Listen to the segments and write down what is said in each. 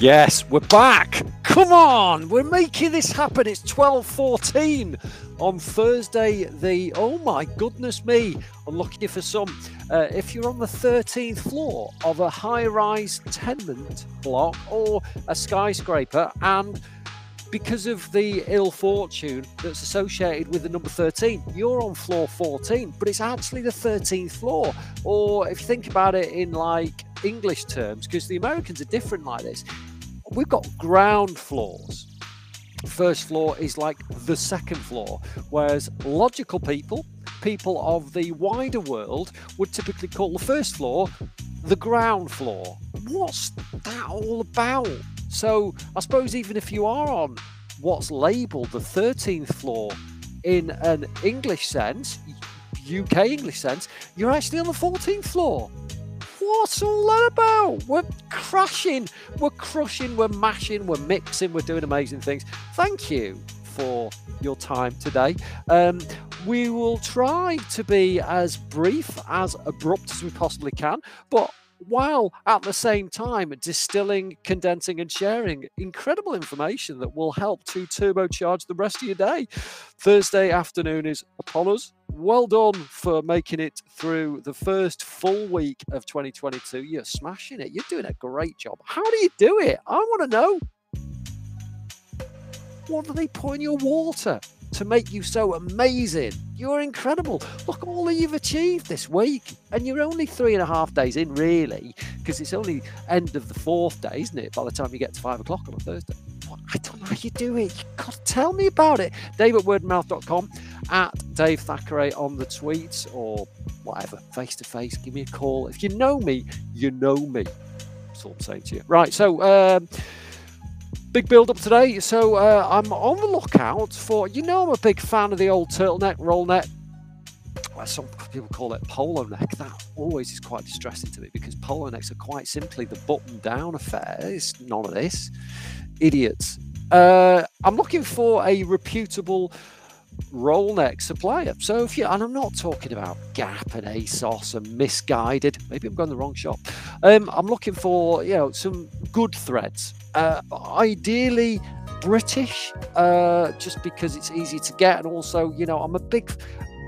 Yes, we're back. Come on, we're making this happen. It's 12:14 on Thursday. The oh my goodness me, unlucky for some. Uh, if you're on the 13th floor of a high-rise tenement block or a skyscraper, and because of the ill fortune that's associated with the number 13, you're on floor 14, but it's actually the 13th floor. Or if you think about it in like English terms, because the Americans are different like this, we've got ground floors. First floor is like the second floor, whereas logical people, people of the wider world, would typically call the first floor the ground floor. What's that all about? So I suppose even if you are on what's labelled the 13th floor in an English sense, UK English sense, you're actually on the 14th floor. What's all that about? We're crashing, we're crushing, we're mashing, we're mixing, we're doing amazing things. Thank you for your time today. Um, we will try to be as brief, as abrupt as we possibly can, but while at the same time distilling, condensing, and sharing incredible information that will help to turbocharge the rest of your day. Thursday afternoon is upon us. Well done for making it through the first full week of 2022. You're smashing it. You're doing a great job. How do you do it? I want to know. What do they put in your water? to make you so amazing. You're incredible. Look at all that you've achieved this week. And you're only three and a half days in, really, because it's only end of the fourth day, isn't it? By the time you get to five o'clock on a Thursday. I don't know how you do it. You've got to tell me about it. Dave at wordmouth.com, at Dave Thackeray on the tweets or whatever, face to face. Give me a call. If you know me, you know me. That's all I'm saying to you. Right. So, um, big build up today. So uh, I'm on the lookout for, you know, I'm a big fan of the old turtleneck, roll neck. Well, some people call it polo neck. That always is quite distressing to me because polo necks are quite simply the button down affair. It's none of this. Idiots. Uh, I'm looking for a reputable roll neck supplier. So if you, and I'm not talking about Gap and ASOS and Missguided, maybe I'm going the wrong shop. Um, I'm looking for, you know, some good threads uh, ideally British, uh, just because it's easy to get, and also, you know, I'm a big,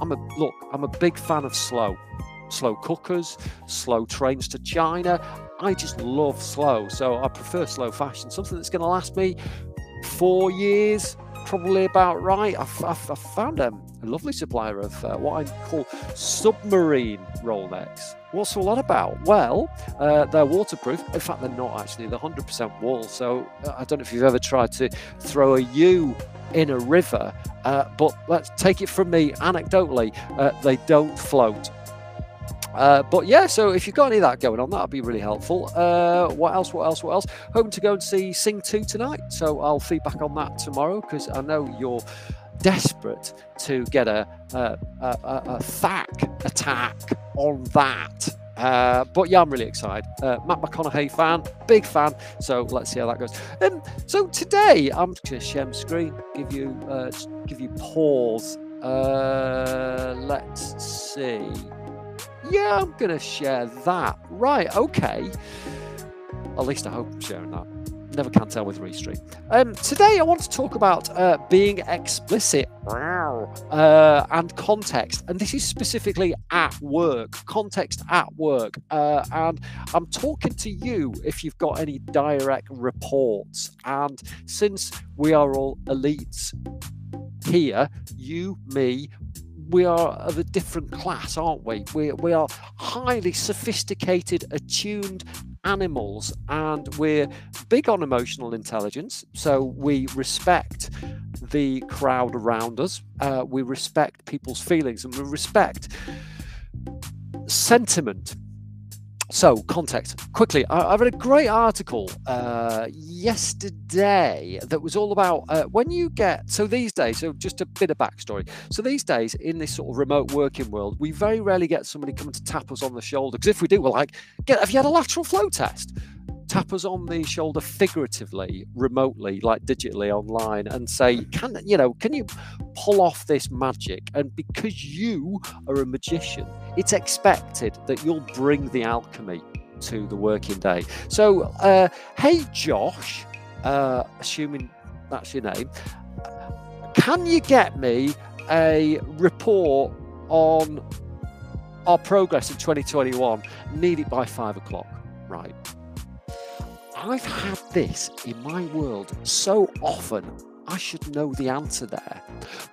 I'm a look, I'm a big fan of slow, slow cookers, slow trains to China. I just love slow, so I prefer slow fashion, something that's going to last me four years, probably about right. I've, I've, I've found um, a lovely supplier of uh, what I call submarine roll necks. What's all that about? Well, uh, they're waterproof. In fact, they're not actually. They're 100% wool. So uh, I don't know if you've ever tried to throw a U in a river, uh, but let's take it from me anecdotally, uh, they don't float. Uh, but yeah, so if you've got any of that going on, that'd be really helpful. Uh, what else? What else? What else? Hoping to go and see Sing 2 tonight. So I'll feedback on that tomorrow because I know you're desperate to get a, a, a, a thack attack on that. Uh, but yeah, I'm really excited. Uh, Matt McConaughey fan, big fan. So let's see how that goes. Um, so today I'm going to share my screen, give you uh, give you pause. Uh, let's see. Yeah, I'm going to share that. Right. Okay. At least I hope I'm sharing that never can tell with Restream. Um, today, I want to talk about uh, being explicit uh, and context, and this is specifically at work, context at work. Uh, and I'm talking to you if you've got any direct reports. And since we are all elites here, you, me, we are of a different class, aren't we? We, we are highly sophisticated, attuned animals, and we're big on emotional intelligence. So we respect the crowd around us, uh, we respect people's feelings, and we respect sentiment so, context quickly. I, I, read a great article uh, yesterday that was all about uh, when you get so these days. So, just a bit of backstory. So, these days in this sort of remote working world, we very rarely get somebody coming to tap us on the shoulder because if we do, we're like, "Get have you had a lateral flow test?" Tap us on the shoulder figuratively, remotely, like digitally online, and say, "Can you know? Can you pull off this magic?" And because you are a magician, it's expected that you'll bring the alchemy to the working day. So, uh, hey, Josh, uh, assuming that's your name, can you get me a report on our progress in 2021? Need it by five o'clock, right? I've had this in my world so often I should know the answer there.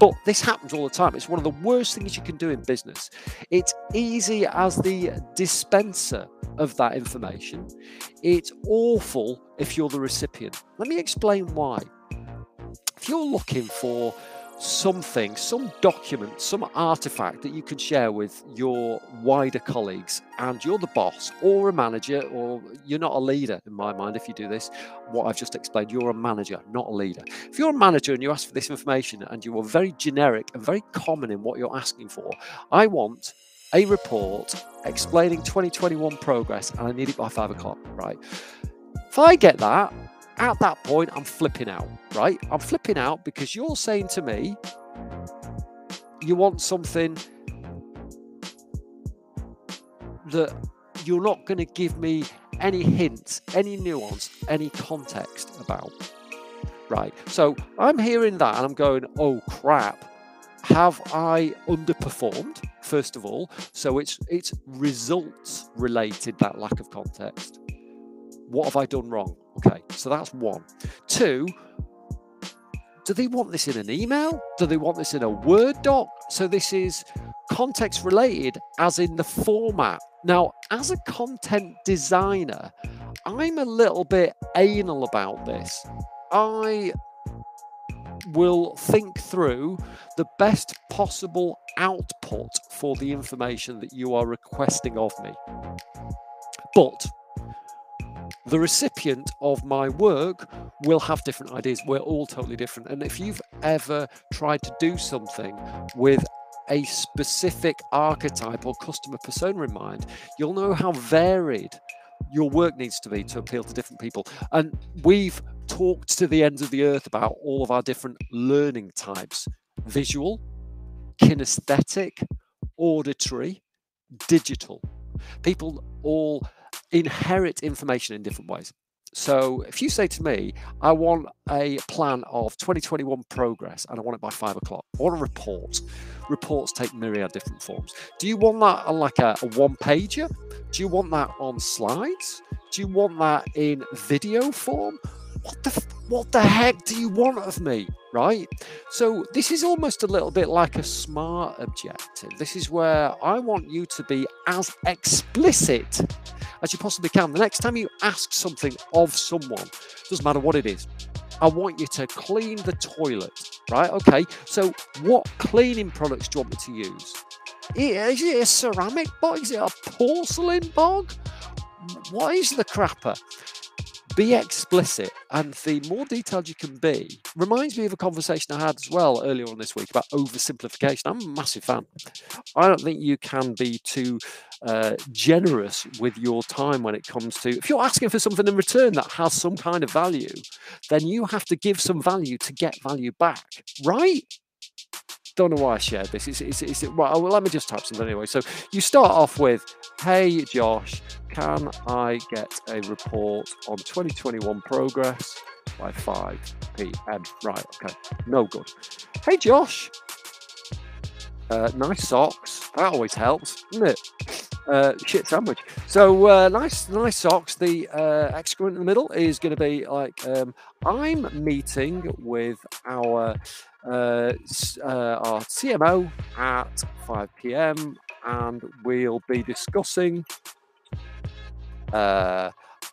But this happens all the time. It's one of the worst things you can do in business. It's easy as the dispenser of that information, it's awful if you're the recipient. Let me explain why. If you're looking for something, some document, some artifact that you can share with your wider colleagues, and you're the boss or a manager, or you're not a leader in my mind if you do this. What I've just explained, you're a manager, not a leader. If you're a manager and you ask for this information and you are very generic and very common in what you're asking for, I want a report explaining 2021 progress and I need it by five o'clock, right? If I get that, at that point, I'm flipping out, right? I'm flipping out because you're saying to me, you want something that you're not going to give me any hints, any nuance, any context about. Right. So I'm hearing that and I'm going, oh crap. Have I underperformed? First of all, so it's it's results related that lack of context. What have I done wrong? Okay, so that's one. Two, do they want this in an email? Do they want this in a Word doc? So this is context related, as in the format. Now, as a content designer, I'm a little bit anal about this. I will think through the best possible output for the information that you are requesting of me. But the recipient of my work will have different ideas. We're all totally different. And if you've ever tried to do something with a specific archetype or customer persona in mind, you'll know how varied your work needs to be to appeal to different people. And we've talked to the ends of the earth about all of our different learning types visual, kinesthetic, auditory, digital. People all inherit information in different ways. So if you say to me, I want a plan of 2021 progress and I want it by five o'clock, or a report. Reports take myriad different forms. Do you want that on like a, a one pager? Do you want that on slides? Do you want that in video form? What the what the heck do you want of me? Right? So, this is almost a little bit like a smart objective. This is where I want you to be as explicit as you possibly can. The next time you ask something of someone, doesn't matter what it is, I want you to clean the toilet, right? Okay, so what cleaning products do you want me to use? Is it a ceramic bog? Is it a porcelain bog? What is the crapper? Be explicit and the more detailed you can be reminds me of a conversation i had as well earlier on this week about oversimplification. I'm a massive fan. I don't think you can be too uh, generous with your time when it comes to if you're asking for something in return that has some kind of value then you have to give some value to get value back right don't know why I shared this. It's, it's, it's, well, let me just type something anyway. So you start off with, "Hey Josh, can I get a report on 2021 progress by 5 p.m.?" Right. Okay. No good. Hey Josh, uh, nice socks. That always helps, doesn't it? Uh, shit sandwich. So uh, nice, nice socks. The uh, excrement in the middle is going to be like um, I'm meeting with our uh, uh, our CMO at 5 p.m. and we'll be discussing uh,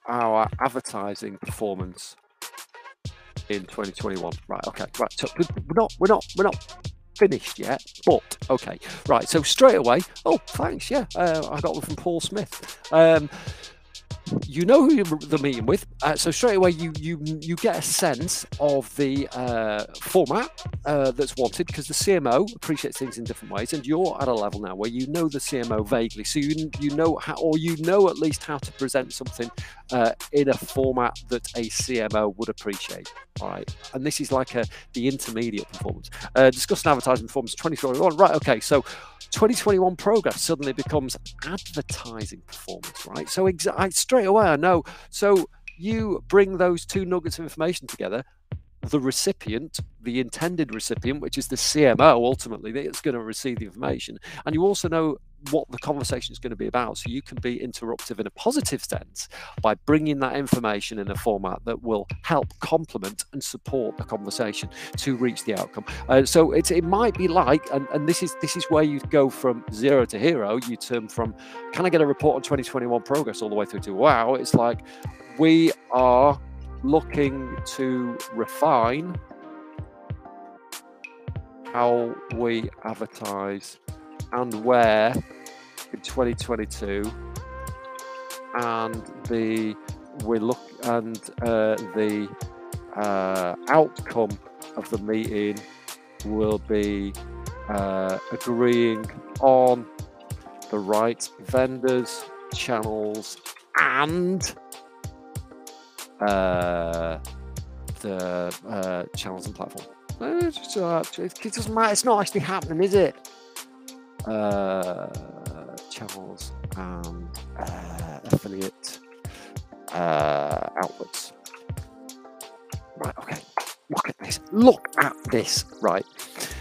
our advertising performance in 2021. Right. Okay. Right. So we're not. We're not. We're not finished yet, but okay. Right. So straight away. Oh, thanks. Yeah. Uh, I got one from Paul Smith. Um, you know who you're the meeting with, uh, so straight away you you you get a sense of the uh, format uh, that's wanted because the CMO appreciates things in different ways, and you're at a level now where you know the CMO vaguely, so you you know how or you know at least how to present something uh, in a format that a CMO would appreciate. All right, and this is like a the intermediate performance. Uh, discussing advertising performance 2021. Right, okay, so 2021 program suddenly becomes advertising performance, right? So exa- straight away I know. So you bring those two nuggets of information together the recipient, the intended recipient, which is the CMO ultimately that's going to receive the information. And you also know what the conversation is going to be about. So you can be interruptive in a positive sense by bringing that information in a format that will help complement and support the conversation to reach the outcome. Uh, so it, might be like, and, and this is this is where you go from zero to hero. You turn from, can I get a report on 2021 progress all the way through to wow? It's like we are looking to refine how we advertise and where in 2022 and the we look and uh, the uh, outcome of the meeting will be uh, agreeing on the right vendors channels and uh, the uh, channels and platform. Uh, it doesn't matter. It's not actually happening, is it? Uh, channels and uh, affiliate uh, outlets. Right. Okay. Look at this. Look at this. Right.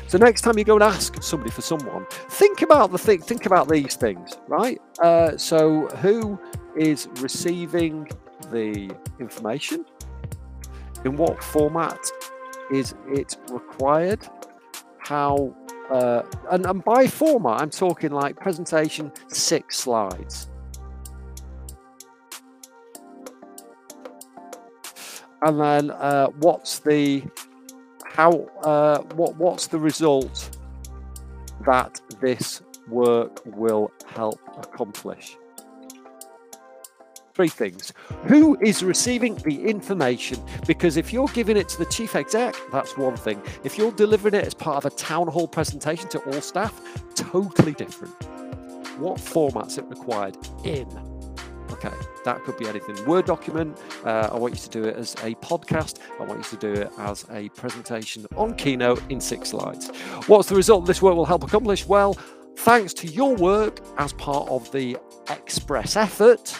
So next time you go and ask somebody for someone, think about the thing. Think about these things. Right. Uh, so who is receiving the information? In what format is it required? How, uh, and, and by format, I'm talking like presentation, six slides. And then uh, what's the, how, uh, what, what's the result that this work will help accomplish? Three things. Who is receiving the information? Because if you're giving it to the chief exec, that's one thing. If you're delivering it as part of a town hall presentation to all staff, totally different. What format's it required in? Okay, that could be anything. Word document, uh, I want you to do it as a podcast. I want you to do it as a presentation on Keynote in six slides. What's the result this work will help accomplish? Well, thanks to your work as part of the Express effort,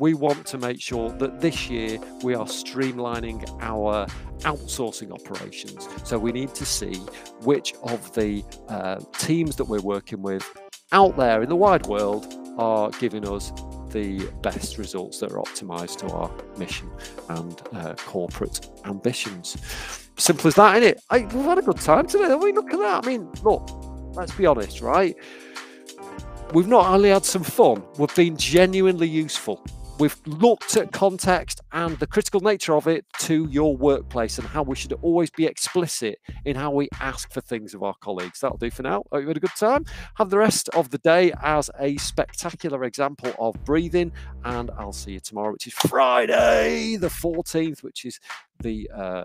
we want to make sure that this year we are streamlining our outsourcing operations. So we need to see which of the uh, teams that we're working with out there in the wide world are giving us the best results that are optimized to our mission and uh, corporate ambitions. Simple as that, isn't it? I, we've had a good time today. I mean, look at that. I mean, look, let's be honest, right? We've not only had some fun, we've been genuinely useful. We've looked at context and the critical nature of it to your workplace and how we should always be explicit in how we ask for things of our colleagues. That'll do for now. Hope you had a good time. Have the rest of the day as a spectacular example of breathing, and I'll see you tomorrow, which is Friday, the 14th, which is the uh,